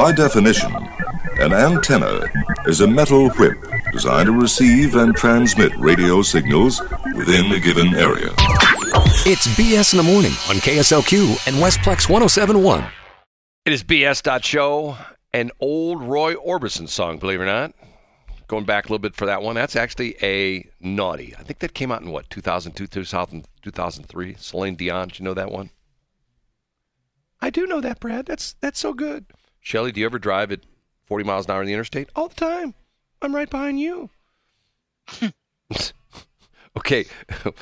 By definition, an antenna is a metal whip designed to receive and transmit radio signals within a given area. It's BS in the morning on KSLQ and Westplex 1071. It is BS. Show, an old Roy Orbison song, believe it or not. Going back a little bit for that one, that's actually a naughty. I think that came out in what, 2002, 2000, 2003? Celine Dion, did you know that one? I do know that, Brad. That's that's so good. Shelly, do you ever drive at 40 miles an hour on the interstate? All the time. I'm right behind you. okay.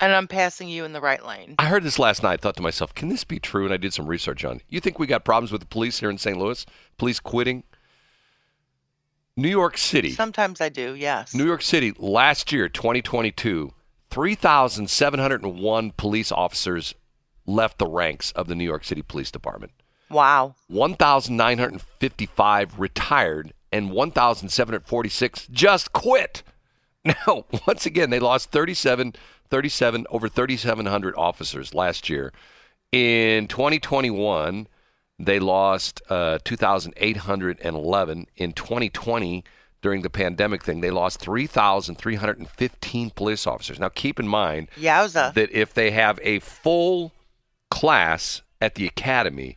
And I'm passing you in the right lane. I heard this last night. I Thought to myself, can this be true? And I did some research on it. You think we got problems with the police here in St. Louis? Police quitting? New York City. Sometimes I do, yes. New York City last year, 2022, 3,701 police officers left the ranks of the New York City Police Department. Wow. 1,955 retired and 1,746 just quit. Now, once again, they lost 37, 37 over 3,700 officers last year. In 2021, they lost uh, 2,811. In 2020, during the pandemic thing, they lost 3,315 police officers. Now, keep in mind Yowza. that if they have a full class at the academy,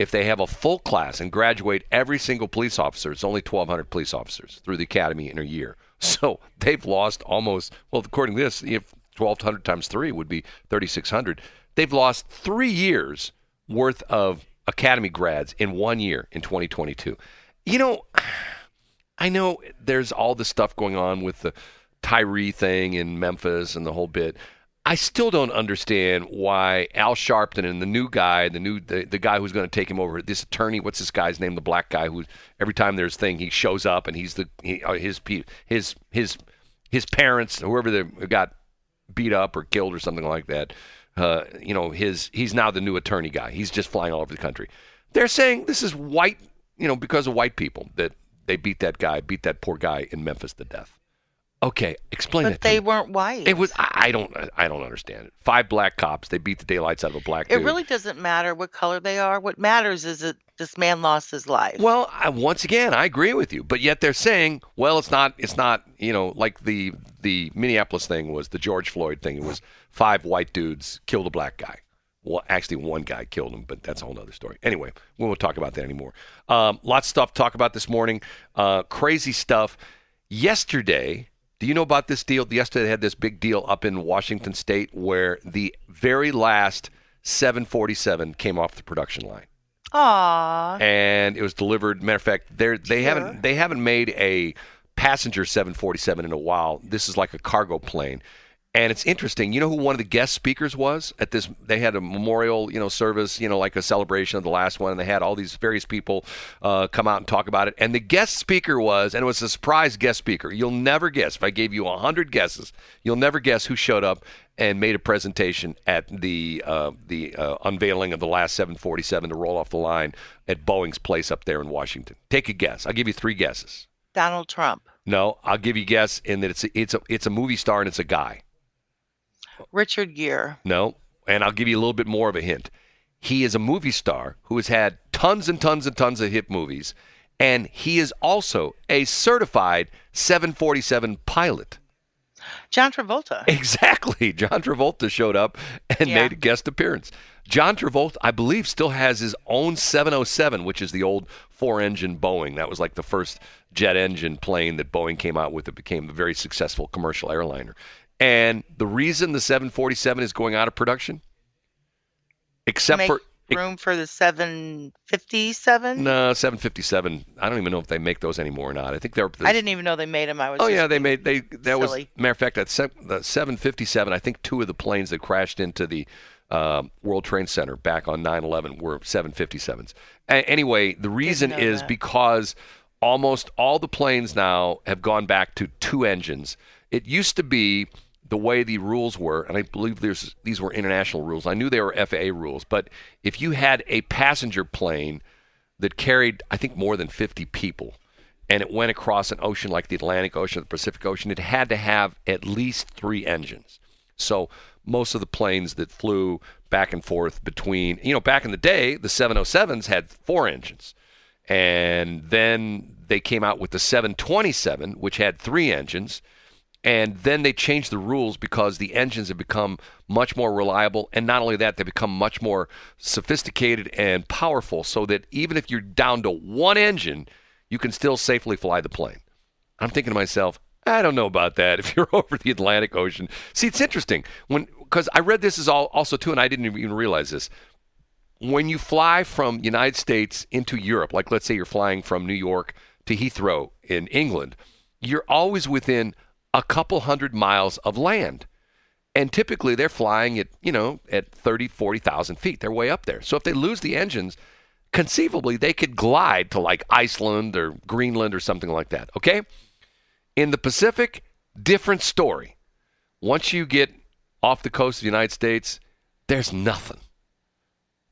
if they have a full class and graduate every single police officer, it's only 1,200 police officers through the academy in a year. So they've lost almost, well, according to this, if 1,200 times three would be 3,600. They've lost three years worth of academy grads in one year in 2022. You know, I know there's all this stuff going on with the Tyree thing in Memphis and the whole bit. I still don't understand why Al Sharpton and the new guy, the new the, the guy who's going to take him over, this attorney, what's this guy's name, the black guy who every time there's thing he shows up and he's the he, uh, his his his his parents, whoever they got beat up or killed or something like that. Uh, you know, his he's now the new attorney guy. He's just flying all over the country. They're saying this is white, you know, because of white people that they beat that guy, beat that poor guy in Memphis to death. Okay, explain but it. they weren't white. It was. I, I don't. I don't understand it. Five black cops. They beat the daylights out of a black It dude. really doesn't matter what color they are. What matters is that this man lost his life. Well, I, once again, I agree with you, but yet they're saying, well, it's not. It's not. You know, like the the Minneapolis thing was the George Floyd thing. It was five white dudes killed a black guy. Well, actually, one guy killed him, but that's a whole other story. Anyway, we won't talk about that anymore. Um, lots of stuff to talk about this morning. Uh, crazy stuff. Yesterday, do you know about this deal? Yesterday, they had this big deal up in Washington State where the very last 747 came off the production line Aww. and it was delivered. Matter of fact, they they Sure. haven't they haven't made a passenger 747 in a while. This is like a cargo plane. And it's interesting. You know who one of the guest speakers was at this? They had a memorial, you know, service, you know, like a celebration of the last one, and they had all these various people uh, come out and talk about it. And the guest speaker was, and it was a surprise guest speaker. You'll never guess. If I gave you a hundred guesses, you'll never guess who showed up and made a presentation at the uh, the uh, unveiling of the last 747 to roll off the line at Boeing's place up there in Washington. Take a guess. I'll give you three guesses. Donald Trump. No, I'll give you a guess in that it's a, it's a it's a movie star and it's a guy. Richard Gere. No, and I'll give you a little bit more of a hint. He is a movie star who has had tons and tons and tons of hit movies, and he is also a certified 747 pilot. John Travolta. Exactly. John Travolta showed up and Yeah. made a guest appearance. John Travolta, I believe, still has his own 707, which is the old four engine Boeing. That was like the first jet engine plane that Boeing came out with that became a very successful commercial airliner. And the reason the 747 is going out of production, except for room for the 757. no 757, I don't even know if they make those anymore or not. I think they're. I didn't even know they made them. I was. Oh just yeah, they made they. That was silly. matter of fact that the 757. I think two of the planes that crashed into the um, World Trade Center back on 9/11 were 757s. A- anyway, the reason is that. because almost all the planes now have gone back to two engines. It used to be the way the rules were, and I believe there's these were international rules. I knew they were FAA rules, but if you had a passenger plane that carried, I think, more than 50 people, and it went across an ocean like the Atlantic Ocean, the Pacific Ocean, it had to have at least three engines. So most of the planes that flew back and forth between, you know, back in the day, the 707s had four engines. And then they came out with the 727, which had three engines. And then they changed the rules because the engines have become much more reliable. And not only that, they become much more sophisticated and powerful so that even if you're down to one engine, you can still safely fly the plane. I'm thinking to myself, I don't know about that. If you're over the Atlantic Ocean, see, it's interesting when because I read this is all also too, and I didn't even realize this. When you fly from United States into Europe, like let's say you're flying from New York to Heathrow in England, you're always within a couple hundred miles of land. And typically they're flying at, you know, at 30, 40,000 feet. They're way up there. So if they lose the engines, conceivably they could glide to like Iceland or Greenland or something like that. Okay? In the Pacific, different story. Once you get off the coast of the United States, there's nothing.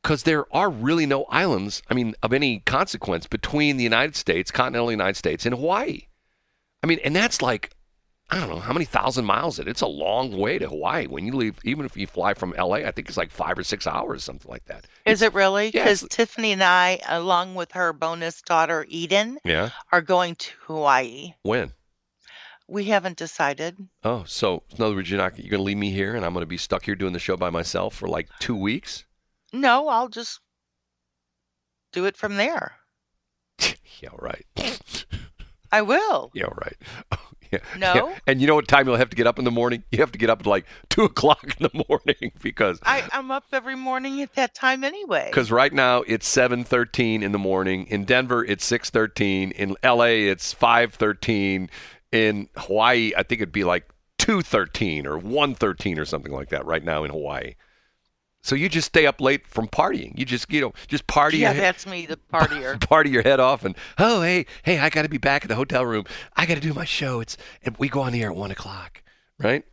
Because there are really no islands, I mean, of any consequence between the United States, continental United States, and Hawaii. I mean, and that's like I don't know how many thousand miles it. It's a long way to Hawaii. When you leave, even if you fly from LA, I think it's like five or six hours, something like that. Is it really? Yeah, Because it's- Tiffany and I, along with her bonus daughter Eden, Yeah. are going to Hawaii. When? We haven't decided. Oh, so in other words, you're not you're going to leave me here, and I'm going to be stuck here doing the show by myself for like two weeks. No, I'll just do it from there. yeah, right. I will. yeah, right. yeah, No? yeah. And you know what time you'll have to get up in the morning? You have to get up at like two o'clock in the morning because I, I'm up every morning at that time anyway. Because right now it's seven thirteen in the morning. In Denver, it's six thirteen. In LA, it's five thirteen. In Hawaii, I think it'd be like two thirteen or one thirteen or something like that. Right now in Hawaii, so you just stay up late from partying. You just you know just party yeah, that's me, the partier. party your head off, and oh hey hey I got to be back at the hotel room. I got to do my show. It's and we go on the air at one o'clock, right?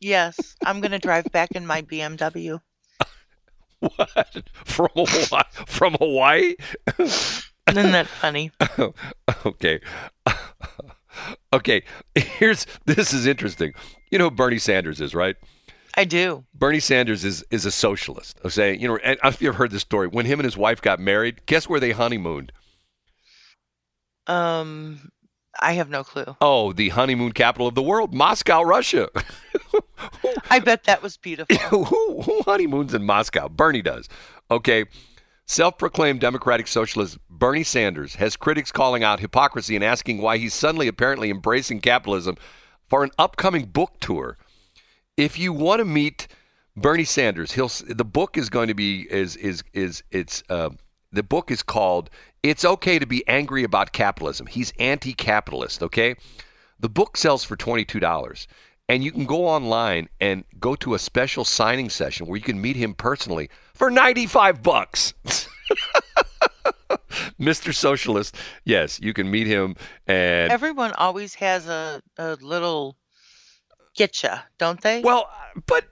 yes, I'm going to drive back in my BMW. What from Hawaii? From Hawaii? Isn't that funny? okay. okay. Here's this is interesting. You know who Bernie Sanders is, right? I do. Bernie Sanders is is a socialist. I say, you know, and I don't know if you've heard this story. When him and his wife got married, guess where they honeymooned? Um, I have no clue. Oh, the honeymoon capital of the world, Moscow, Russia. I bet that was beautiful. who, who honeymoons in Moscow? Bernie does. Okay. Self proclaimed Democratic Socialist Bernie Sanders has critics calling out hypocrisy and asking why he's suddenly apparently embracing capitalism for an upcoming book tour. If you want to meet Bernie Sanders, he'll the book is going to be is is is it's uh, the book is called "It's Okay to Be Angry About Capitalism." He's anti-capitalist. Okay, the book sells for twenty two dollars, and you can go online and go to a special signing session where you can meet him personally for ninety five bucks. Mr. Socialist, yes, you can meet him and Everyone always has a, a little getcha, don't they? well, but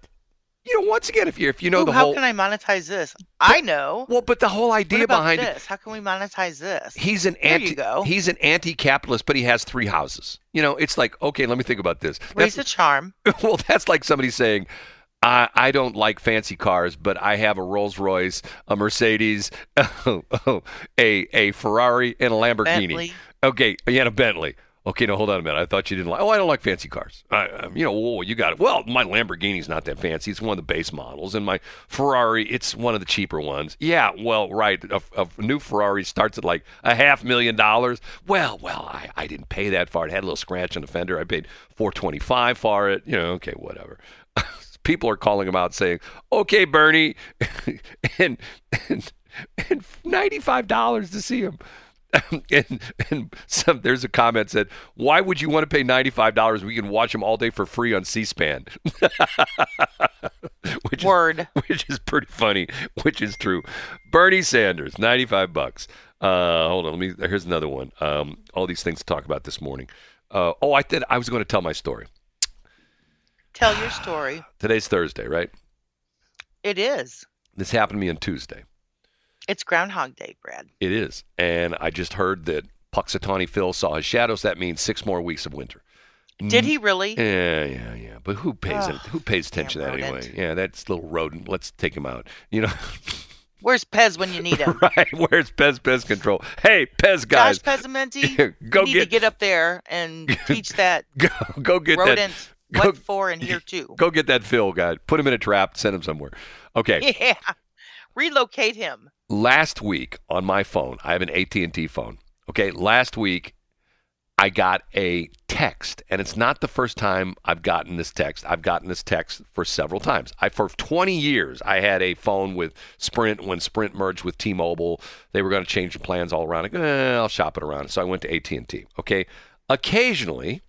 you know, once again, if you if you know Ooh, the how whole can I monetize this? I know. well, but the whole idea behind it, this? How can we monetize this? he's an There anti you go. he's an anti-capitalist, but he has three houses. You know, it's like okay, let me think about this. Raise That's, a charm. well, that's like somebody saying. I, I don't like fancy cars, but I have a Rolls Royce, a Mercedes, a a Ferrari, and a Lamborghini. Bentley. Okay, yeah, and a Bentley. Okay, no, hold on a minute. I thought you didn't like. Oh, I don't like fancy cars. I, um, you know, whoa, you got it. Well, my Lamborghini's not that fancy. It's one of the base models, and my Ferrari, it's one of the cheaper ones. Yeah, well, right. A, a new Ferrari starts at like a half million dollars. Well, well, I, I didn't pay that far. it. It had a little scratch on the fender. I paid four twenty five for it. You know, okay, whatever. People are calling him out saying, "Okay, Bernie," and and, and ninety five dollars to see him. and and some, there's a comment said, "Why would you want to pay ninety five dollars? We can watch them all day for free on C-SPAN." which is, which is pretty funny, which is true. Bernie Sanders, ninety five bucks. Uh, hold on, let me. Here's another one. Um, all these things to talk about this morning. Uh, oh, I did. I was going to tell my story. Tell your story. Today's Thursday, right? It is. This happened to me on Tuesday. It's Groundhog Day, Brad. It is, and I just heard that Punxsutawney Phil saw his shadows. That means six more weeks of winter. Did mm. he really? Yeah, yeah, yeah. But who pays it? Who pays attention to that damn anyway? Yeah, that's a little rodent. Let's take him out. You know. Where's Pez when you need him? right? Where's Pez Pez Control? Hey, Pez guys, Josh Pezimenti, go you need to get get up there and teach that go, go get that rodent go- what for and here too. go get that Phil guy. Put him in a trap. Send him somewhere. Okay. Yeah, relocate him. Last week on my phone, I have an AT&T phone. Okay, last week I got a text, and it's not the first time I've gotten this text. I've gotten this text for several times. I for 20 years I had a phone with Sprint when Sprint merged with T-Mobile. They were going to change the plans all around. Go, eh, I'll shop it around. So I went to AT&T. Okay, occasionally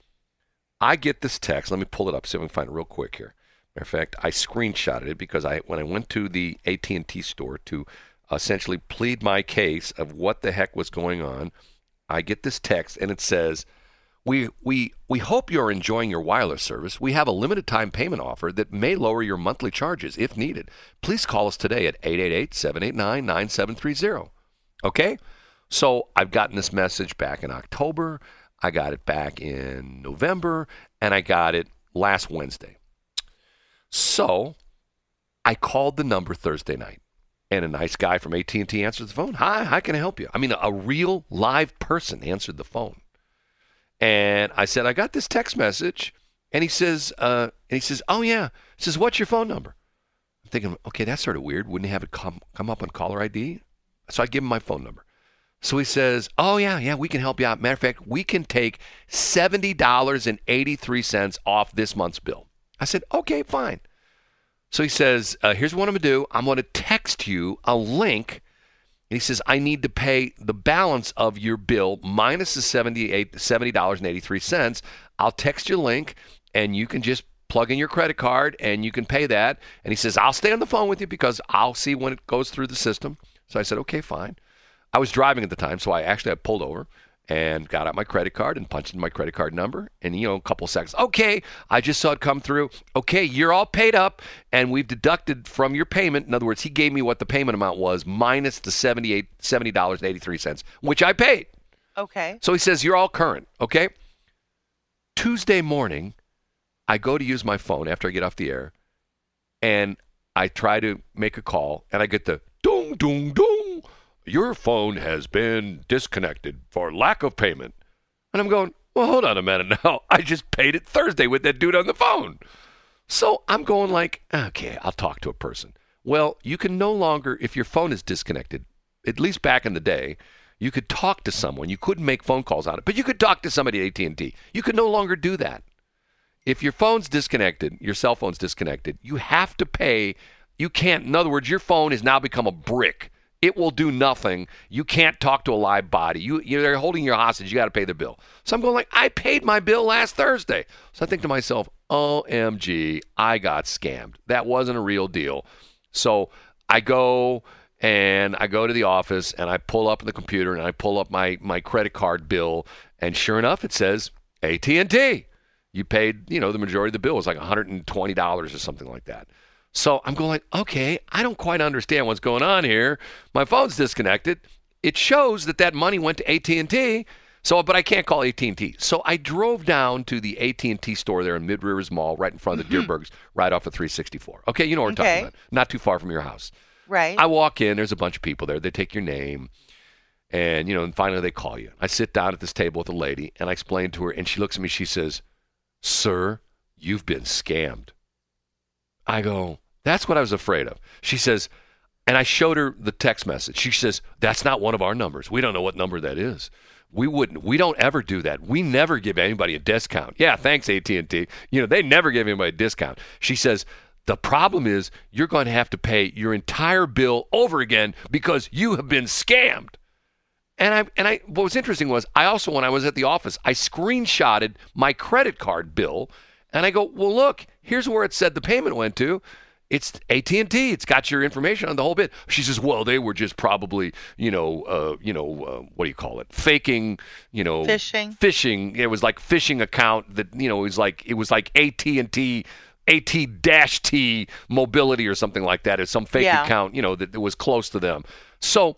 I get this text. Let me pull it up if I can find it real quick here. Matter of fact, I screenshotted it because I when I went to the AT&T store to essentially plead my case of what the heck was going on, I get this text and it says, "We we we hope you're enjoying your wireless service. We have a limited time payment offer that may lower your monthly charges if needed. Please call us today at 888-789-9730." Okay? So, I've gotten this message back in October, I got it back in November, and I got it last Wednesday. So, I called the number Thursday night, and a nice guy from AT&T answered the phone. Hi, how can I help you? I mean, a real live person answered the phone, and I said, I got this text message, and he says, uh, and he says, oh yeah, he says, what's your phone number? I'm thinking, okay, that's sort of weird. Wouldn't he have it come come up on caller ID? So I give him my phone number. So he says, Oh, yeah, yeah, we can help you out. Matter of fact, we can take $70.83 off this month's bill. I said, Okay, fine. So he says, uh, Here's what I'm going to do I'm going to text you a link. And he says, I need to pay the balance of your bill minus the $78, $70.83. I'll text you a link and you can just plug in your credit card and you can pay that. And he says, I'll stay on the phone with you because I'll see when it goes through the system. So I said, okay, fine. I was driving at the time, so I actually I pulled over and got out my credit card and punched in my credit card number. And you know, a couple seconds, okay, I just saw it come through. Okay, you're all paid up, and we've deducted from your payment. In other words, he gave me what the payment amount was minus the $78, $70.83, which I paid. Okay. So he says, You're all current, okay? Tuesday morning, I go to use my phone after I get off the air, and I try to make a call, and I get the dong, dong, dong. Your phone has been disconnected for lack of payment. And I'm going, Well, hold on a minute now. I just paid it Thursday with that dude on the phone. So I'm going like, okay, I'll talk to a person. Well, you can no longer, if your phone is disconnected, at least back in the day, you could talk to someone. You couldn't make phone calls on it, but you could talk to somebody at AT&T. You could no longer do that. If your phone's disconnected, your cell phone's disconnected, you have to pay. You can't. In other words, your phone has now become a brick. It will do nothing. You can't talk to a live body. You you're holding your hostage. You got to pay the bill. So I'm going like, I paid my bill last Thursday. So I think to myself, OMG, I got scammed. That wasn't a real deal. So I go and I go to the office and I pull up the computer and I pull up my my credit card bill and sure enough it says AT&T. You paid, you know, the majority of the bill it was like $120 or something like that. So I'm going like, okay, I don't quite understand what's going on here. My phone's disconnected. It shows that that money went to AT&T. So, but I can't call AT&T. So I drove down to the AT&T store there in Mid Rivers Mall, right in front of the mm-hmm. Dierbergs, right off of 364. Okay, you know what we're Okay. talking about. Not too far from your house. Right. I walk in. There's a bunch of people there. They take your name, and you know, and finally they call you. I sit down at this table with a lady, and I explain to her, and she looks at me. She says, "Sir, you've been scammed." I go, "That's what I was afraid of." She says, and I showed her the text message. She says, "That's not one of our numbers. We don't know what number that is." We wouldn't. We don't ever do that. We never give anybody a discount. Yeah, thanks AT&T. You know, they never give anybody a discount. She says, "The problem is you're going to have to pay your entire bill over again because you have been scammed." And I and I what was interesting was I also when I was at the office, I screenshotted my credit card bill and I go, "Well, look, here's where it said the payment went to." It's AT&T. It's got your information on the whole bit. She says, "Well, they were just probably, you know, uh, you know, uh, what do you call it? Faking, you know, Phishing. Phishing. It was like phishing account that, you know, it was like it was like AT&T AT-T mobility or something like that. It's some fake Yeah. account, you know, that, that was close to them. So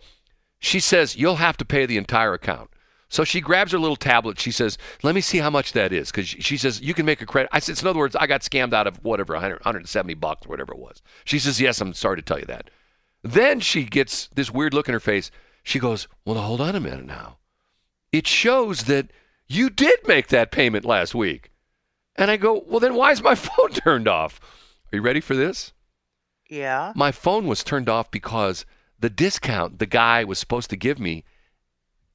she says, You'll have to pay the entire account. So she grabs her little tablet. She says, Let me see how much that is. Because she says, You can make a credit. I said, In other words, I got scammed out of whatever, 100, 170 bucks or whatever it was. She says, Yes, I'm sorry to tell you that. Then she gets this weird look in her face. She goes, Well, hold on a minute now. It shows that you did make that payment last week. And I go, Well, then why is my phone turned off? Are you ready for this? Yeah. My phone was turned off because the discount the guy was supposed to give me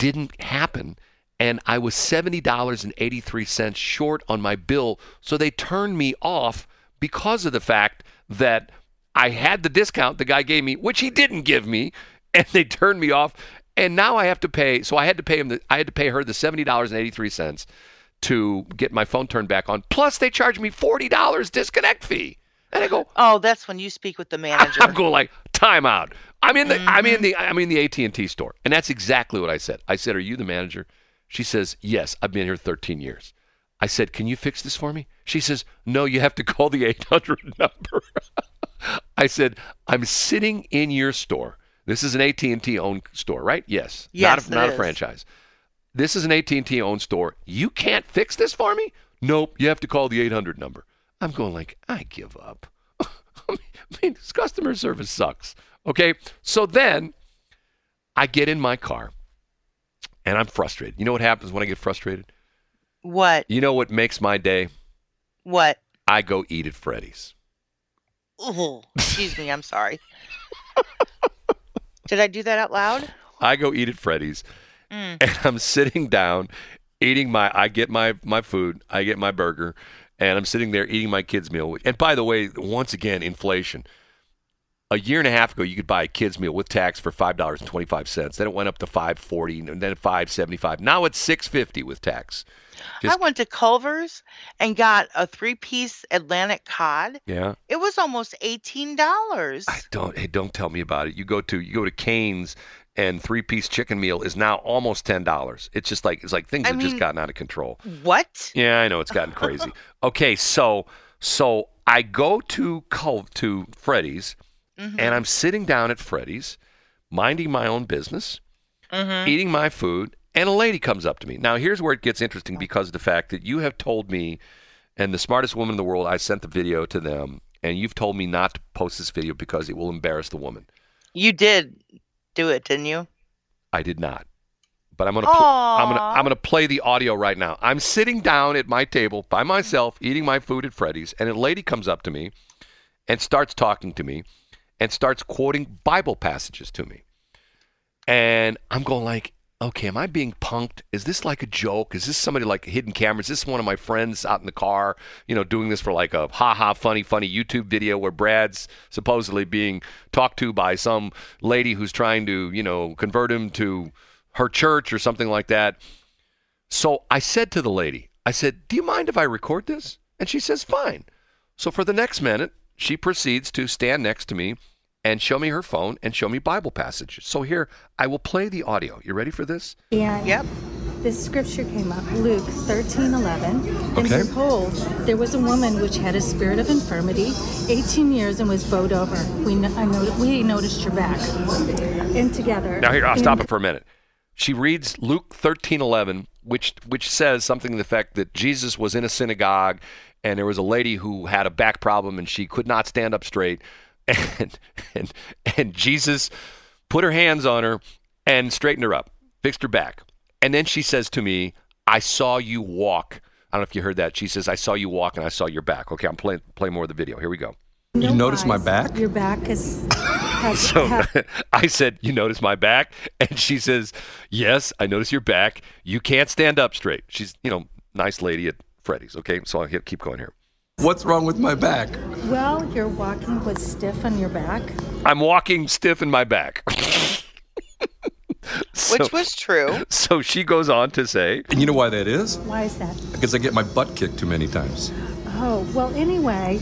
didn't happen. And I was $70.83 short on my bill. So they turned me off because of the fact that I had the discount the guy gave me, which he didn't give me. And they turned me off. And now I have to pay. So I had to pay him. The, I had to pay her the $70.83 to get my phone turned back on. Plus, they charged me $40 disconnect fee. And I go, Oh, that's when you speak with the manager. I'm going like time out. I'm in the I'm in mm-hmm. the I'm in the AT and T store, and that's exactly what I said. I said, "Are you the manager?" She says, "Yes, I've been here 13 years." I said, "Can you fix this for me?" She says, "No, you have to call the 800 number." I said, "I'm sitting in your store. This is an AT and T owned store, right? Yes. Yes, not a, not a franchise. This is an AT and T owned store. You can't fix this for me? Nope. You have to call the 800 number." I'm going like, I give up. I mean, this customer service sucks. Okay. So then I get in my car and I'm frustrated. You know what happens when I get frustrated? What? You know what makes my day? What? I go eat at Freddy's. Ooh, excuse me. I'm sorry. Did I do that out loud? I go eat at Freddy's Mm. and I'm sitting down eating my I get my my food, I get my burger, and I'm sitting there eating my kids meal. And by the way, once again, inflation. A year and a half ago, you could buy a kids meal with tax for five dollars and twenty five cents. Then it went up to five forty, and then five seventy five. Now it's six fifty with tax. Just- I went to Culver's and got a three-piece Atlantic cod. Yeah, It was almost eighteen dollars. Don't. Hey, don't tell me about it. You go to you go to Cane's, and three piece chicken meal is now almost ten dollars. It's just like it's like things I have just gotten out of control. What? Yeah, I know it's gotten crazy. okay, so so I go to Cul- to Freddy's, Mhm. and I'm sitting down at Freddy's, minding my own business, Mhm. eating my food, and a lady comes up to me. Now, here's where it gets interesting because of the fact that you have told me, and the smartest woman in the world, I sent the video to them, and you've told me not to post this video because it will embarrass the woman. You did do it, didn't you? I did not. But I'm gonna pl- I'm gonna. I'm gonna play the audio right now. I'm sitting down at my table by myself eating my food at Freddy's, and a lady comes up to me and starts talking to me and starts quoting Bible passages to me. And I'm going like, okay, am I being punked? Is this like a joke? Is this somebody like hidden camera? Is this one of my friends out in the car, you know, doing this for like a ha ha funny funny YouTube video where Brad's supposedly being talked to by some lady who's trying to, you know, convert him to her church or something like that. So I said to the lady, I said, "Do you mind if I record this?" And she says, "Fine." So for the next minute, she proceeds to stand next to me and show me her phone and show me Bible passages. So here, I will play the audio. You ready for this? Yeah. Yep. this scripture came up, Luke 13, 11. And Okay. behold, there was a woman which had a spirit of infirmity, 18 years, and was bowed over. We, I know, we noticed your back. And together. Now here, I'll stop it for a minute. She reads Luke 13:11, which which says something to the effect that Jesus was in a synagogue and there was a lady who had a back problem and she could not stand up straight and and and Jesus put her hands on her and straightened her up, fixed her back. And then she says to me, "I saw you walk." I don't know if you heard that. She says, "I saw you walk and I saw your back." Okay, I'm playing play more of the video. Here we go. No You notice my back? Your back is. Has, So ha- I said, "You notice my back?" And she says, "Yes, I notice your back. You can't stand up straight." She's, you know, nice lady at Freddy's. Okay, so I'll keep going here. What's wrong with my back? well, you're walking with stiff on your back. I'm walking stiff in my back. so, Which was true. so she goes on to say, And you know why that is? Why is that? Because I get my butt kicked too many times. Oh, well, anyway,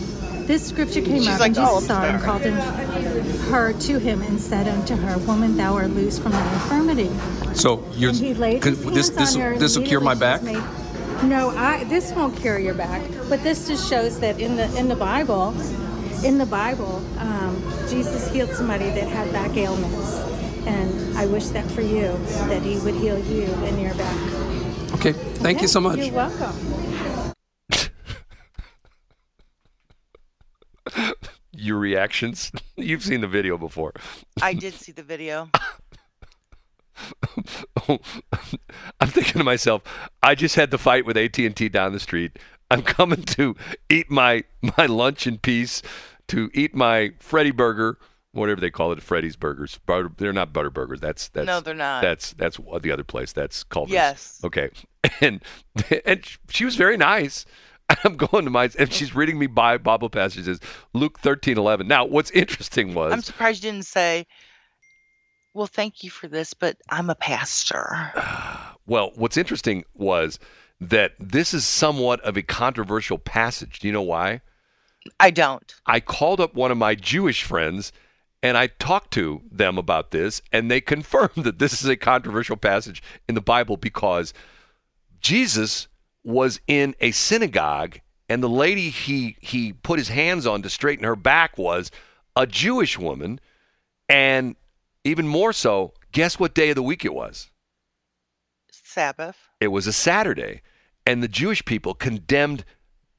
this scripture came She's up, like, and Jesus "Oh, saw and called in her to him and said unto her, Woman, thou art loose from thy infirmity. So you're And he laid his this hands this on her. this will cure my back. immediately she was made- No, I. This won't cure your back, but this just shows that in the in the Bible, in the Bible, um, Jesus healed somebody that had back ailments, and I wish that for you, that He would heal you in your back. Okay, thank Okay? you so much. You're welcome. your reactions. You've seen the video before. I did see the video. I'm thinking to myself, I just had the fight with AT&T down the street. I'm coming to eat my my lunch in peace, to eat my Freddy burger, whatever they call it, Freddy's burgers. Butter, they're not butter burgers. That's that's No, they're not. That's that's the other place. That's Culver's. Yes. Okay. And and she was very nice. I'm going to my and she's reading me by Bible passages, Luke 13:11. Now, what's interesting was I'm surprised you didn't say, "Well, thank you for this, but I'm a pastor." Well, what's interesting was that this is somewhat of a controversial passage. Do you know why? I don't. I called up one of my Jewish friends and I talked to them about this, and they confirmed that this is a controversial passage in the Bible because Jesus was in a synagogue, and the lady he he put his hands on to straighten her back was a Jewish woman, and even more so, guess what day of the week it was? Sabbath. It was a Saturday, and the Jewish people condemned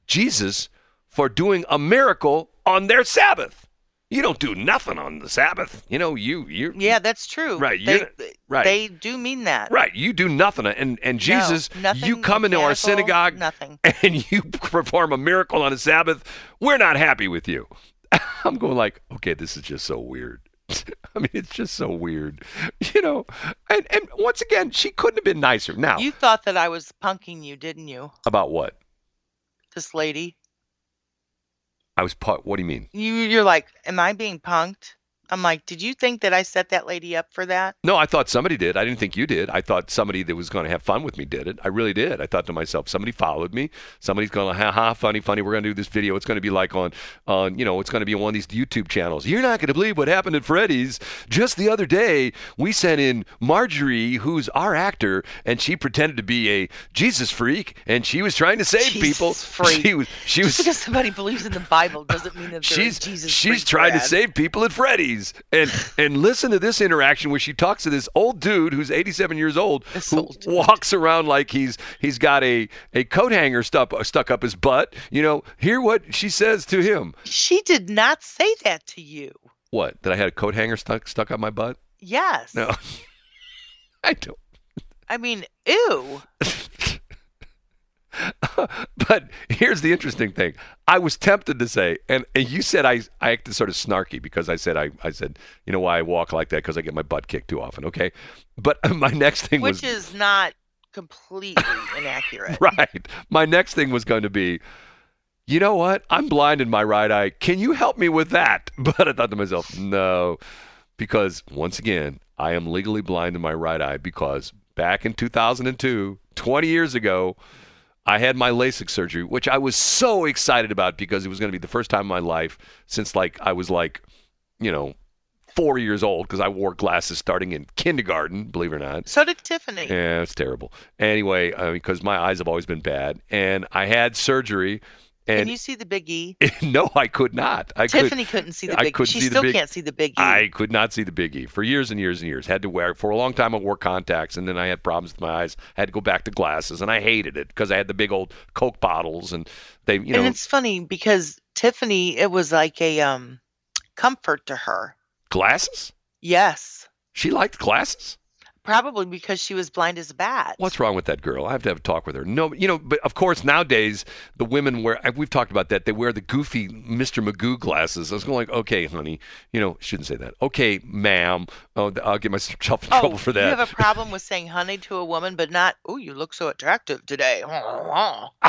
Jesus for doing a miracle on their Sabbath. You don't do nothing on the Sabbath. You know, you you Yeah, that's true. Right, They, right. They do mean that. right. You do nothing, and and No, Jesus, you come into our synagogue Nothing. and you perform a miracle on a Sabbath. We're not happy with you. I'm going like, okay, this is just so weird. I mean, it's just so weird, you know. And and once again, she couldn't have been nicer. Now You thought that I was punking you, didn't you? about what? This lady. I was. pu- What do you mean? You you're like, "Am I being punked?" I'm like, "Did you think that I set that lady up for that?" No, I thought somebody did. I didn't think you did. I thought somebody that was going to have fun with me did it. I really did. I thought to myself, somebody followed me. Somebody's going to, ha ha, funny, funny. We're going to do this video. It's going to be like on, on, you know, it's going to be on one of these YouTube channels. You're not going to believe what happened at Freddy's. Just the other day, we sent in Marjorie, who's our actor, and she pretended to be a Jesus freak, and she was trying to save Jesus people. freak. She was, she was. Just because somebody believes in the Bible doesn't mean that they're she's Jesus. she's trying to save people at Freddy's. And and listen to this interaction where she talks to this old dude who's 87 years old This who old walks around like he's he's got a a coat hanger stuck stuck up his butt. You know, hear what she says to him. She did not say that to you. What? That I had a coat hanger stuck stuck up my butt? Yes. No. I don't. I mean, ew. but here's the interesting thing. I was tempted to say, and, and you said I, I acted sort of snarky because I said I, I said, you know why I walk like that because I get my butt kicked too often. Okay, but my next thing was Which is not completely inaccurate. right. My next thing was going to be, you know what? I'm blind in my right eye. Can you help me with that? But I thought to myself, no, because once again, I am legally blind in my right eye because back in 2002, 20 years ago, I had my LASIK surgery, which I was so excited about because it was going to be the first time in my life since like I was like, you know, four years old because I wore glasses starting in kindergarten, believe it or not. So did Tiffany. Yeah, it's terrible. Anyway, uh, because my eyes have always been bad, and I had surgery, Can you see the big E? no, I could not. I Tiffany could. couldn't see the I big. couldn't she still big- can't see the big E. I could not see the big E for years and years and years. Had to wear for a long time. I wore contacts, and then I had problems with my eyes. I Had to go back to glasses, and I hated it because I had the big old Coke bottles, and they, you know, and it's funny because Tiffany, it was like a um comfort to her. glasses. Yes, She liked glasses. Probably because she was blind as a bat. What's wrong with that girl? I have to have a talk with her. No, you know, but of course nowadays the women wear. We've talked about that. They wear the goofy Mr. Magoo glasses. I was going like, okay, honey, you know, shouldn't say that. Okay, ma'am. Oh, I'll get myself in Oh, trouble for that. you have a problem with saying honey to a woman, but not, oh, you look so attractive today.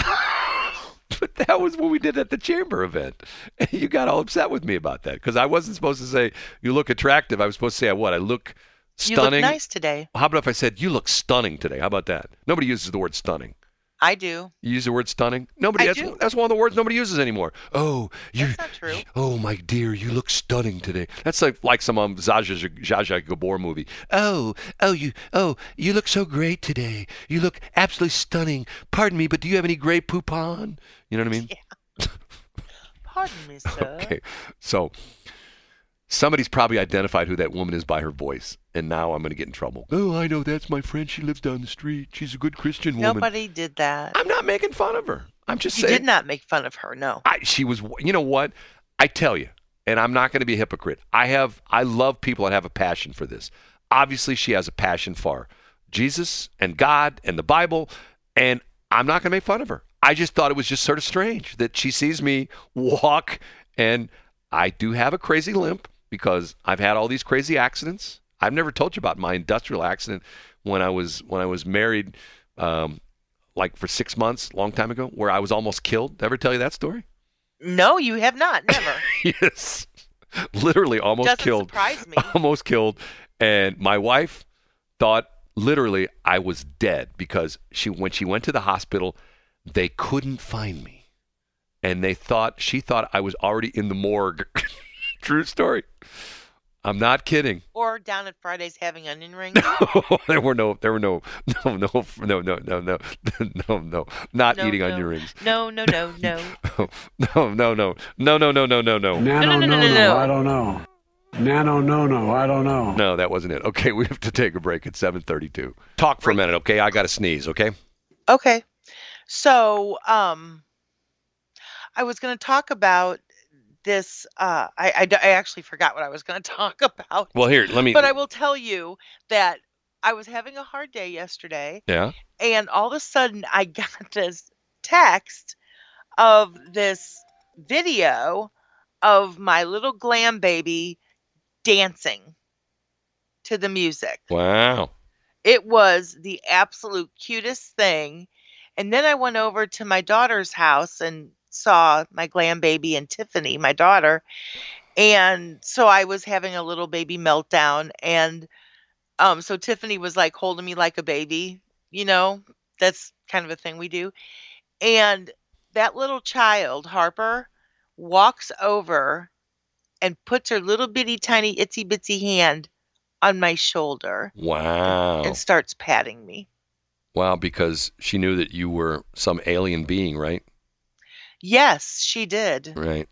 but that was what we did at the chamber event. You got all upset with me about that because I wasn't supposed to say you look attractive. I was supposed to say what I look You look stunning. nice today. How about if I said you look stunning today? How about that? Nobody uses the word stunning. I do. You use the word stunning? Nobody. I that's, do. that's one of the words nobody uses anymore. Oh, you. That's not true. Oh my dear, you look stunning today. That's like like some um, Zsa Gabor movie. Oh, oh you, oh you look so great today. You look absolutely stunning. Pardon me, but do you have any Grey Poupon? You know what I mean? Yeah. Pardon me, sir. Okay, so somebody's probably identified who that woman is by her voice, and now I'm going to get in trouble. Oh, I know that's my friend. She lives down the street. She's a good Christian woman. Nobody did that. I'm not making fun of her. I'm just saying You saying. did not make fun of her. No. I, she was, you know what? I tell you, and I'm not going to be a hypocrite. I have I love people that have a passion for this. Obviously, she has a passion for Jesus and God and the Bible, and I'm not going to make fun of her. I just thought it was just sort of strange that she sees me walk, and I do have a crazy limp because I've had all these crazy accidents. I've never told you about my industrial accident when I was when I was married, um, like for six months, long time ago, where I was almost killed. Did I ever tell you that story? No, you have not. Never. yes, literally almost Doesn't killed. surprise me. Almost killed, and my wife thought literally I was dead because she when she went to the hospital, they couldn't find me, and they thought she thought I was already in the morgue. True story. I'm not kidding. Or down at Fridays having onion rings. No, there were no, there were no, no, no, no, no, no, no, no, no, not No, eating no. onion rings. No, no, no, no. No, no, no, no, no, no, no, no, no. Nano, no, no, no, no, no, no. I don't know. Nano, no, no, I don't know. No, that wasn't it. Okay, we have to take a break at 7:32. Talk for a minute, okay? I got to sneeze, okay? Okay. So, um, I was going to talk about this. Uh, I, I, I actually forgot what I was going to talk about. Well, here, let me But I will tell you that I was having a hard day yesterday, Yeah. and all of a sudden I got this text of this video of my little glam baby dancing to the music. Wow. It was the absolute cutest thing. And then I went over to my daughter's house and saw my glam baby and Tiffany, my daughter. And so I was having a little baby meltdown. And um, so Tiffany was like holding me like a baby, you know, that's kind of a thing we do. And that little child, Harper, walks over and puts her little bitty tiny itsy bitsy hand on my shoulder Wow. and starts patting me. Wow, because she knew that you were some alien being, right? Yes, she did. Right.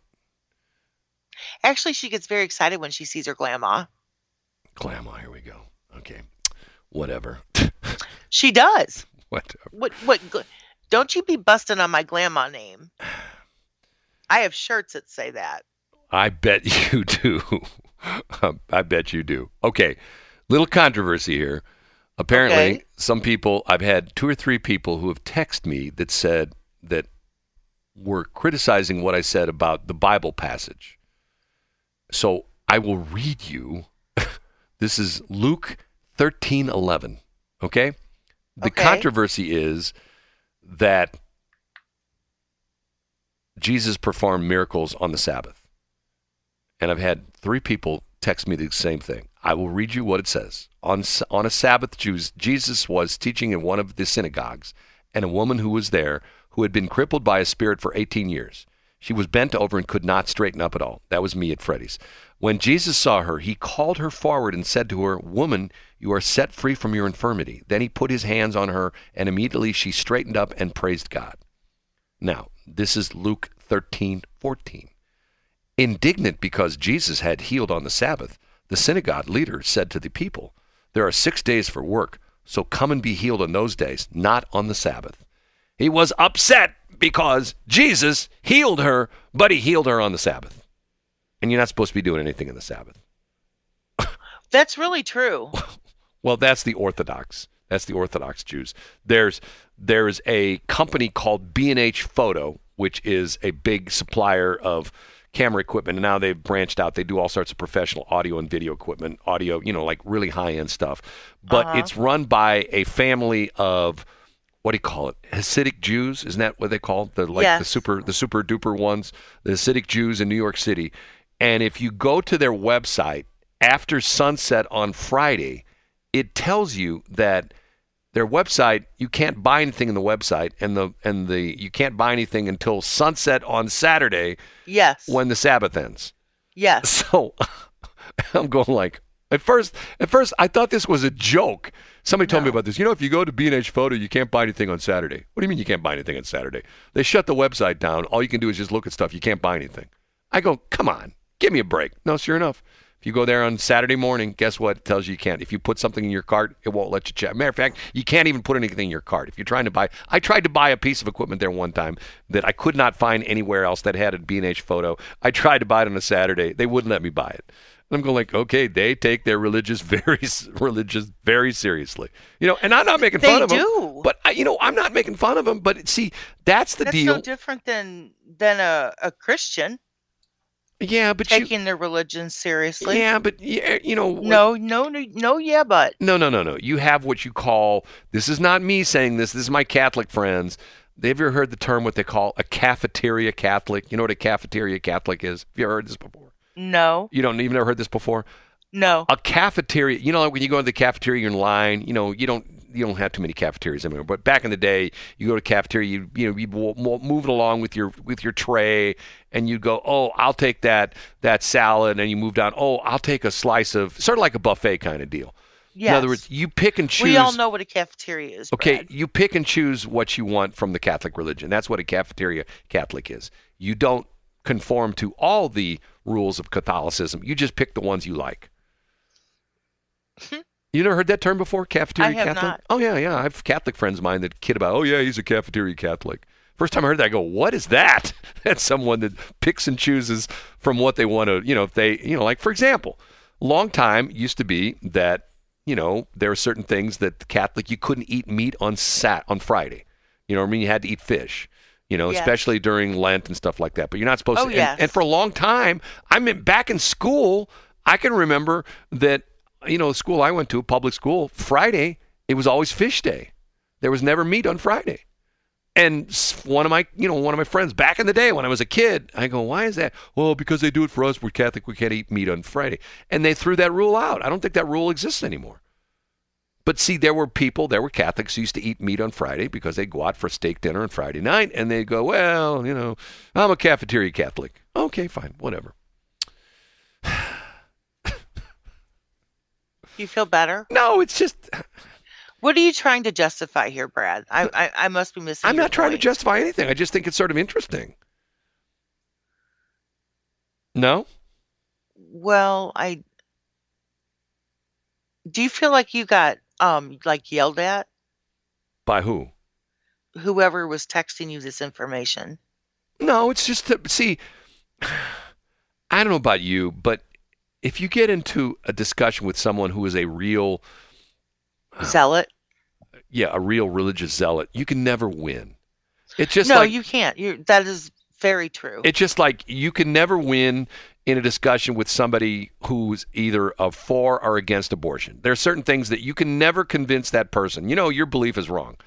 Actually, she gets very excited when she sees her grandma. Grandma, here we go. Okay. Whatever. She does. Whatever. What? What? Don't you be busting on my grandma name. I have shirts that say that. I bet you do. Um, I bet you do. Okay, little controversy here. Apparently, Okay. some people, I've had two or three people who have texted me that said that were criticizing what I said about the Bible passage. So I will read you. this is Luke thirteen eleven. Okay? The Okay. controversy is that Jesus performed miracles on the Sabbath. And I've had three people text me the same thing. I will read you what it says. On, on a Sabbath, Jews, Jesus was teaching in one of the synagogues, and a woman who was there who had been crippled by a spirit for 18 years. She was bent over and could not straighten up at all. That was me at Freddy's. When Jesus saw her, he called her forward and said to her, Woman, you are set free from your infirmity. Then he put his hands on her, and immediately she straightened up and praised God. Now, this is Luke 13, 14. Indignant because Jesus had healed on the Sabbath, the synagogue leader said to the people, There are six days for work, so come and be healed on those days, not on the Sabbath. He was upset because Jesus healed her, but he healed her on the Sabbath. And you're not supposed to be doing anything in the Sabbath. That's really true. Well, that's the Orthodox. That's the Orthodox Jews. There's there's a company called B&H Photo, which is a big supplier of camera equipment. And now they've branched out. They do all sorts of professional audio and video equipment, audio, you know, like really high-end stuff. But Uh-huh. it's run by a family of what do you call it? Hasidic Jews, isn't that what they call it? the like the super the super duper ones, the Hasidic Jews in New York City. And if you go to their website after sunset on Friday, it tells you that their website you can't buy anything in the website and the and the you can't buy anything until sunset on Saturday Yes. when the Sabbath ends. yes. So I'm going like at first at first I thought this was a joke. Somebody told me about this. You know, if you go to B&H Photo, you can't buy anything on Saturday. What do you mean you can't buy anything on Saturday? They shut the website down. All you can do is just look at stuff. You can't buy anything. I go, come on, give me a break. No, sure enough, If you go there on Saturday morning, guess what? It tells you you can't. If you put something in your cart, it won't let you check. Matter of fact, you can't even put anything in your cart. If you're trying to buy, I tried to buy a piece of equipment there one time that I could not find anywhere else that had a B&H photo. I tried to buy it on a Saturday. They wouldn't let me buy it. And I'm going like, okay, they take their religious very religious very seriously, you know. And I'm not making They fun of do. them, but I, you know, I'm not making fun of them. But see, that's the That's deal. no different than than a, a Christian yeah, but you, taking their religion seriously. yeah, but yeah, you know, No, no, no, no, yeah, but No, no, no, no. You have what you call this is not me saying this, this is my Catholic friends. They have you ever heard the term what they call a cafeteria Catholic? You know what a cafeteria Catholic is? Have you ever heard this before? No, You don't you've never heard this before? no. A cafeteria, you know, like when you go to the cafeteria, you're in line. You know, you don't you don't have too many cafeterias anymore. But back in the day, you go to cafeteria, you you know, you mo- mo- move it along with your with your tray, and you go, oh, I'll take that that salad, and you move down. Oh, I'll take a slice of sort of like a buffet kind of deal. Yes. In other words, you pick and choose. we all know what a cafeteria is. Okay, Brad. you pick and choose what you want from the Catholic religion. That's what a cafeteria Catholic is. You don't conform to all the rules of Catholicism. You just pick the ones you like. you never heard that term before, cafeteria Catholic? not. Oh yeah, yeah. I have Catholic friends of mine that kid about. Oh yeah, he's a cafeteria Catholic. First time I heard that, I go, "What is that?" That's someone that picks and chooses from what they want to. You know, if they, you know, like for example, long time used to be that you know there are certain things that the Catholic you couldn't eat meat on sat on Friday. You know, what I mean, you had to eat fish. You know, Yes. especially during Lent and stuff like that. But you're not supposed Oh, to. and- yes. and for a long time, I mean, back in school, I can remember that. You know, the school I went to, public school, Friday it was always fish day. There was never meat on Friday. And one of my, you know, one of my friends back in the day when I was a kid, I go, why is that? Well, because they do it for us. We're Catholic. We can't eat meat on Friday. And they threw that rule out. I don't think that rule exists anymore. But see, there were people, there were Catholics who used to eat meat on Friday because they'd go out for steak dinner on Friday night and they'd go, well, you know, I'm a cafeteria Catholic. Okay, fine, whatever. you feel better. No, it's just, What are you trying to justify here, Brad? I I, I must be missing. I'm not trying to justify anything. I just think it's sort of interesting. No? Well, I. Do you feel like you got um like yelled at? By who? Whoever was texting you this information. No, it's just to see. I don't know about you, but if you get into a discussion with someone who is a real, Zealot? yeah, a real religious zealot, you can never win. It's just no, like you can't. You that is very true. it's just like you can never win in a discussion with somebody who's either for or against abortion. There are certain things that you can never convince that person. You know, your belief is wrong.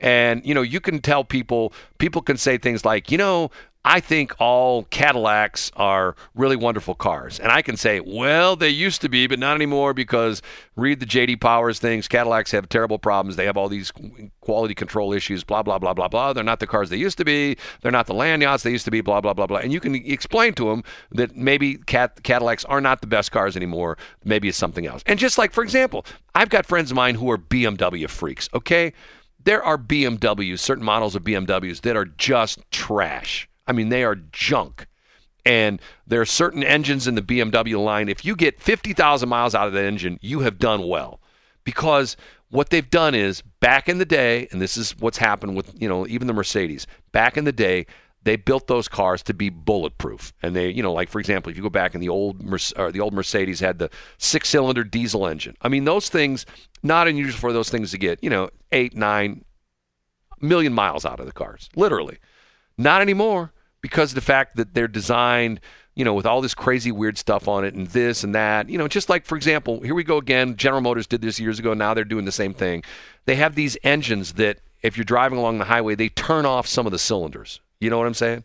And, you know, you can tell people, people can say things like, you know, I think all Cadillacs are really wonderful cars. And I can say, well, they used to be, but not anymore because read the JD Powers things. Cadillacs have terrible problems. They have all these quality control issues, blah, blah, blah, blah, blah. They're not the cars they used to be. They're not the land yachts they used to be, blah, blah, blah, blah. And you can explain to them that maybe Cadillacs are not the best cars anymore. Maybe it's something else. And just like, for example, I've got friends of mine who are BMW freaks, okay? There are BMWs, certain models of BMWs that are just trash. I mean, they are junk. And there are certain engines in the BMW line. If you get 50,000 miles out of that engine, you have done well. Because what they've done is back in the day, and this is what's happened with, you know, even the Mercedes, back in the day, they built those cars to be bulletproof. And they, you know, like for example, if you go back in the old the old Mercedes had the six-cylinder diesel engine. I mean, those things not unusual for those things to get, you know, 8, 9 million miles out of the cars, literally. Not anymore because of the fact that they're designed, you know, with all this crazy weird stuff on it and this and that. You know, just like, for example, here we go again. General Motors did this years ago. Now they're doing the same thing. They have these engines that, if you're driving along the highway, they turn off some of the cylinders. You know what I'm saying?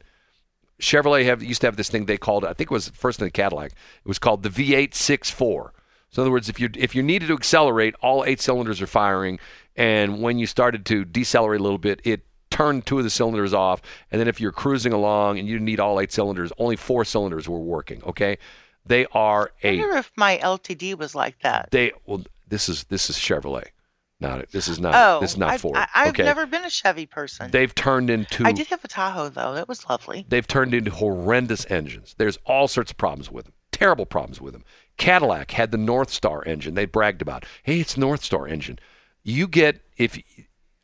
Chevrolet have used to have this thing they called I think it was first in the Cadillac. It was called the V864. So in other words, if you if you needed to accelerate, all eight cylinders are firing, and when you started to decelerate a little bit, it turned two of the cylinders off, and then if you're cruising along and you need all eight cylinders, only four cylinders were working. Okay, they are I a wonder if my LTD was like that. they well this is this is Chevrolet, not this is not oh, this is not I've, Ford. I've okay, never been a Chevy person. they've turned into I did have a Tahoe though. That was lovely. they've turned into horrendous engines. There's all sorts of problems with them. terrible problems with them. Cadillac had the Northstar engine. They bragged about. Hey, it's Northstar engine. You get if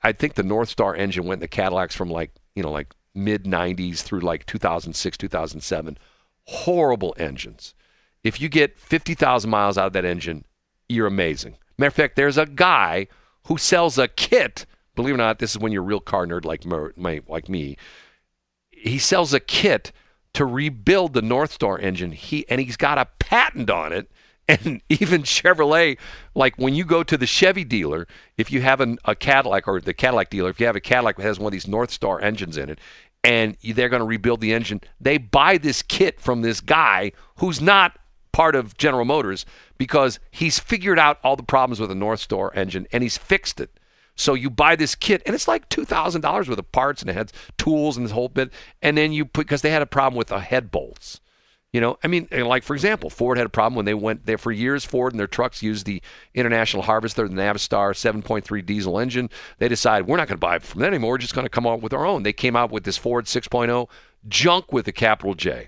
I think the Northstar engine went in the Cadillacs from like you know like mid 90s through like 2006 2007. Horrible engines. If you get 50,000 miles out of that engine, you're amazing. Matter of fact, there's a guy who sells a kit. Believe it or not, this is when you're a real car nerd like mer- my, like me. He sells a kit to rebuild the Northstar engine. He and he's got a patent on it. And even Chevrolet, like when you go to the Chevy dealer, if you have an, a Cadillac or the Cadillac dealer, if you have a Cadillac that has one of these Northstar engines in it, and they're going to rebuild the engine, they buy this kit from this guy who's not part of General Motors because he's figured out all the problems with the Northstar engine and he's fixed it. So you buy this kit, and it's like two thousand dollars worth of parts, and it has tools and this whole bit. And then you put because they had a problem with the head bolts. You know, I mean, eh, like for example, Ford had a problem when they went there for years. Ford and their trucks used the International Harvester, the Navistar 7.3 diesel engine. They decided we're not going to buy from them anymore. We're just going to come out with our own. They came out with this Ford 6.0 junk with a capital J.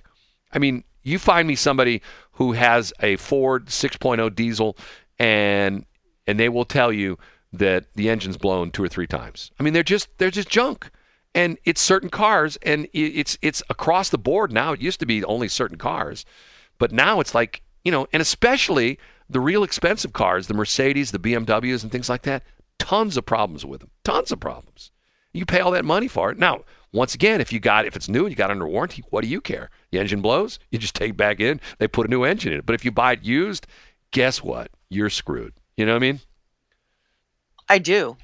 I mean, you find me somebody who has a Ford 6.0 diesel, and and they will tell you that the engine's blown two or three times. I mean, they're just they're just junk and it's certain cars and it's it's across the board now. It used to be only certain cars but now it's like you know and especially the real expensive cars the mercedes the bmws and things like that tons of problems with them tons of problems. You pay all that money for it. Now once again if you got if it's new and you got under warranty what do you care? The engine blows you just take it back in they put a new engine in it. But if you buy it used guess what? You're screwed. You know what i mean? I do.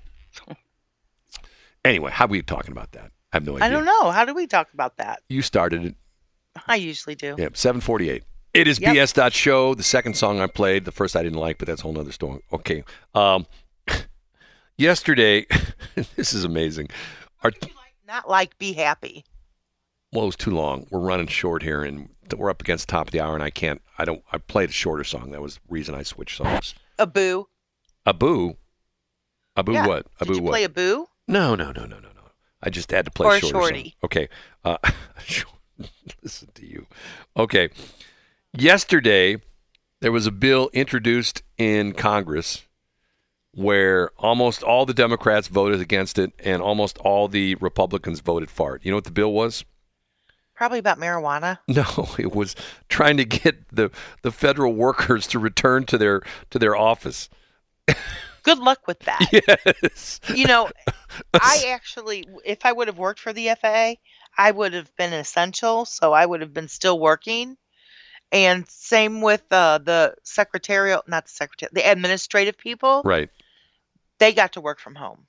Anyway how are we talking about that i have no idea I don't know. How do we talk about that? you started it I usually do. Yep, 748. It is Yep. BS dot show. The second song I played, the first I didn't like, but that's a whole nother story. Okay. Um, yesterday, this is amazing. Our, Not like be happy. well, it was too long. We're running short here, and we're up against the top of the hour, and I can't. I don't. I played a shorter song. That was the reason I switched songs. A boo. Abu. Abu yeah. what? Did you what? play a boo? No, no, no, no, no, no. I just had to play Or shorter song. shorty. Okay. Uh, listen to you. Okay. Yesterday, there was a bill introduced in Congress where almost all the Democrats voted against it and almost all the Republicans voted for it. You know what the bill was? Probably about marijuana. No, it was trying to get the, the federal workers to return to their to their office. Good luck with that. Yes. You know, I actually, if I would have worked for the FAA, I would have been essential, so I would have been still working. And same with uh, the secretarial, not the secretary, the administrative people. Right. They got to work from home.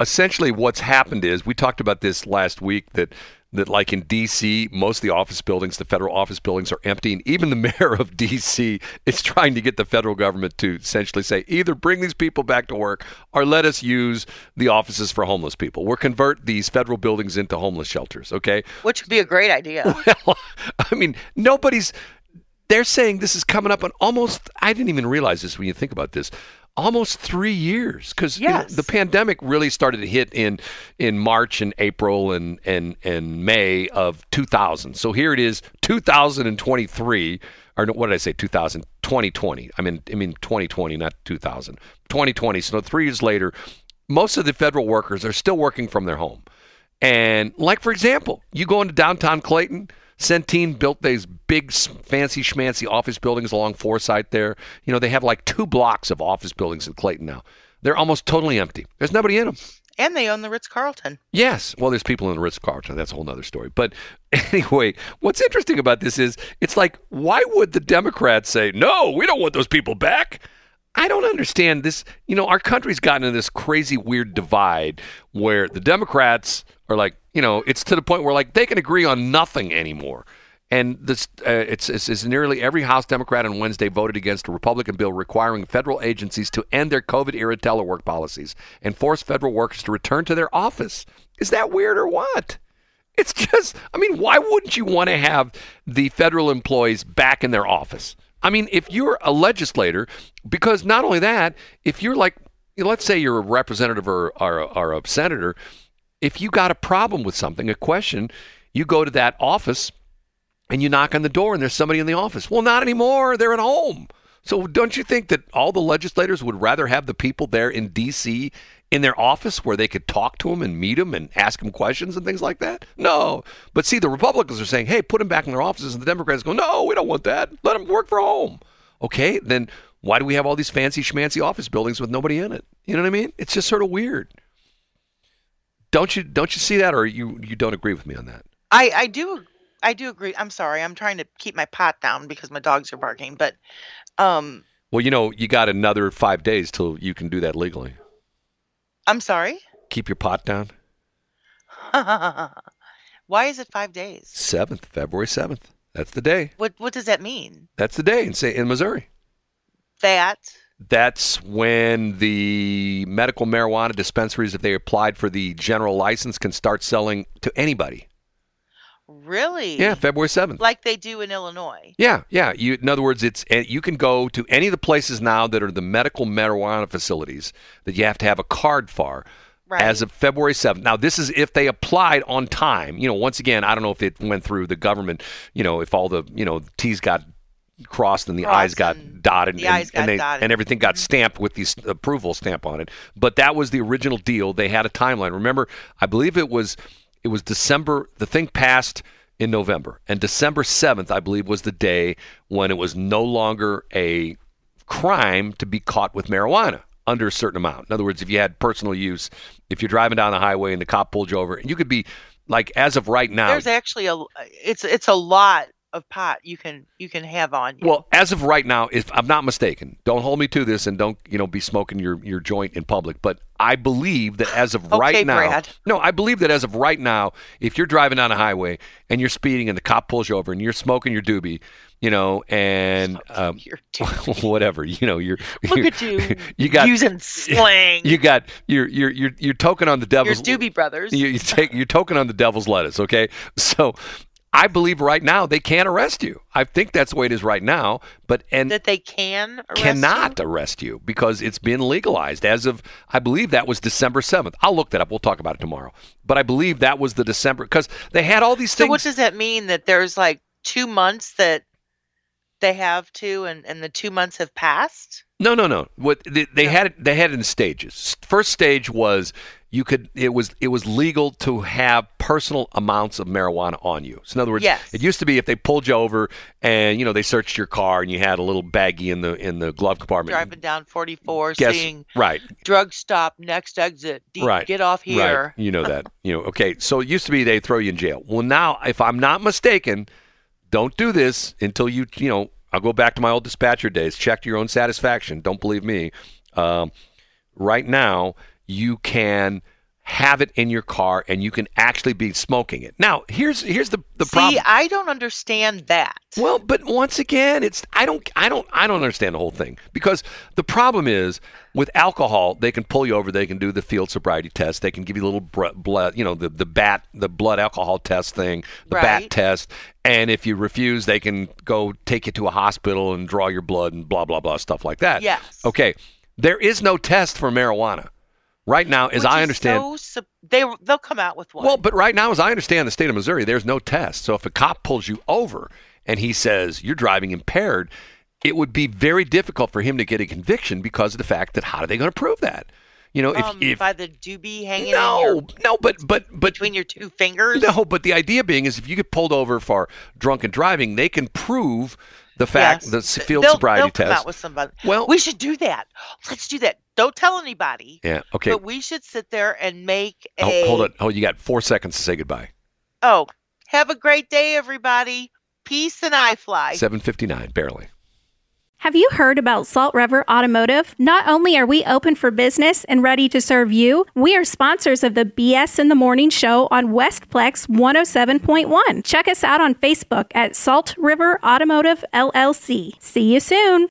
essentially what's happened is we talked about this last week that that like in DC most of the office buildings the federal office buildings are empty and even the mayor of DC is trying to get the federal government to essentially say either bring these people back to work or let us use the offices for homeless people we'll convert these federal buildings into homeless shelters okay Which would be a great idea. well, I mean, nobody's. They're saying this is coming up on almost. I didn't even realize this when you think about this. Almost three years, because Yes. the pandemic really started to hit in in March and April and and and May of 2000. So here it is, 2023, or what did I say? 2000, 2020. I mean, I mean 2020, not 2000. 2020. So three years later, most of the federal workers are still working from their home. And like for example, you go into downtown Clayton, Centene built these big fancy schmancy office buildings along Forsyth there. You know, they have like two blocks of office buildings in Clayton now. They're almost totally empty. There's nobody in them. and they own the Ritz Carlton. Yes. Well, there's people in the Ritz Carlton. That's a whole other story. But anyway, what's interesting about this is it's like, why would the Democrats say, no, we don't want those people back? I don't understand this. You know, our country's gotten in this crazy, weird divide where the Democrats are like, you know, it's to the point where like they can agree on nothing anymore. And this, uh, it's, it's, it's nearly every House Democrat on Wednesday voted against a Republican bill requiring federal agencies to end their COVID era telework policies and force federal workers to return to their office. Is that weird or what? It's just, I mean, why wouldn't you want to have the federal employees back in their office? I mean, if you're a legislator, because not only that, if you're like, let's say you're a representative or, or, or a senator, if you got a problem with something, a question, you go to that office and you knock on the door and there's somebody in the office. Well, not anymore. They're at home. So don't you think that all the legislators would rather have the people there in D.C. in their office where they could talk to them and meet them and ask them questions and things like that? No. But see, the Republicans are saying, hey, put them back in their offices. And the Democrats go, no, we don't want that. Let them work from home. Okay, then why do we have all these fancy schmancy office buildings with nobody in it? You know what I mean? It's just sort of weird. Don't you don't you see that, or you you don't agree with me on that? I I do I do agree. I'm sorry. I'm trying to keep my pot down because my dogs are barking, but um Well, you know, you got another five days till you can do that legally. I'm sorry. Keep your pot down. Why is it 5 days? Seventh, February seventh. That's the day. What what does that mean? That's the day in say in Missouri. That That's when the medical marijuana dispensaries, if they applied for the general license, can start selling to anybody. really? Yeah, February seventh. Like they do in Illinois. Yeah, yeah. You, in other words, it's eh, you can go to any of the places now that are the medical marijuana facilities that you have to have a card for. Right. As of February 7th. Now, this is if they applied on time. You know, once again, I don't know if it went through the government, you know, if all the, you know, T's got crossed and the Crossed I's got dotted the and, I's got and, they, dotted. Mm-hmm. and everything got stamped with the approval stamp on it. But that was the original deal. They had a timeline. Remember, I believe it was it was December. The thing passed in November, and December seventh, I believe, was the day when it was no longer a crime to be caught with marijuana under a certain amount. In other words, if you had personal use, if you're driving down the highway and the cop pulled you over, and you could be like, as of right now, There's actually a it's it's a lot of pot you can you can have on you. Well, as of right now, if I'm not mistaken, don't hold me to this and don't, you know, be smoking your, your joint in public, but I believe that as of Okay, right now, Brad. no, I believe that as of right now, if you're driving down a highway and you're speeding and the cop pulls you over and you're smoking your doobie, you know, and um, whatever, you know, you're Look you're- at you, you got using slang. you got you're you're you're you're token on the Your devil's Doobie Brothers. you, you take you're token on the devil's lettuce, okay? So I believe right now they can't arrest you. I think that's the way it is right now, but and that they can arrest cannot you? arrest you because it's been legalized as of I believe that was December 7th. I'll look that up. We'll talk about it tomorrow. But I believe that was the December because they had all these things. So what does that mean? That there's like two months that they have to, and and the two months have passed. No, no, no. What they, they had it they had it in stages. First stage was you could it was it was legal to have personal amounts of marijuana on you. So in other words, Yes. it used to be if they pulled you over and you know they searched your car and you had a little baggie in the in the glove compartment. Driving down 44, Guess seeing right. drug stop, next exit, D- Right. get off here. Right. You know that. You know, okay. So it used to be they throw you in jail. Well, now, if I'm not mistaken, don't do this until you, you know, I'll go back to my old dispatcher days. Check to your own satisfaction. Don't believe me. Um, right now, you can have it in your car and you can actually be smoking it. Now, here's here's the the problem. See, problem. I don't understand that. Well, but once again, it's I don't I don't I don't understand the whole thing because the problem is with alcohol, they can pull you over, they can do the field sobriety test, they can give you a little blood, you know, the the bat the blood alcohol test thing, the bat test, and if you refuse, they can go take you to a hospital and draw your blood and blah blah blah stuff like that. Yes. Okay. There is no test for marijuana. Right now, as Which I understand, so they they'll come out with one. well, but right now, as I understand the state of Missouri, there's no test. So if a cop pulls you over and he says you're driving impaired, it would be very difficult for him to get a conviction because of the fact that how are they going to prove that? You know, if, um, if by the doobie hanging in your, no, no, but but but between your two fingers. no, but the idea being is if you get pulled over for drunken driving, they can prove the fact Yes. the field they'll, sobriety they'll test. come out with somebody. Well- we should do that. Let's do that. Don't tell anybody. yeah. Okay. But we should sit there and make oh, a. Oh, hold on. Oh, you got four seconds to say goodbye. Oh, have a great day, everybody. Peace and I fly. Seven fifty nine, barely. Have you heard about Salt River Automotive? Not only are we open for business and ready to serve you, we are sponsors of the BS in the Morning show on Westplex 107.1. Check us out on Facebook at Salt River Automotive LLC. See you soon.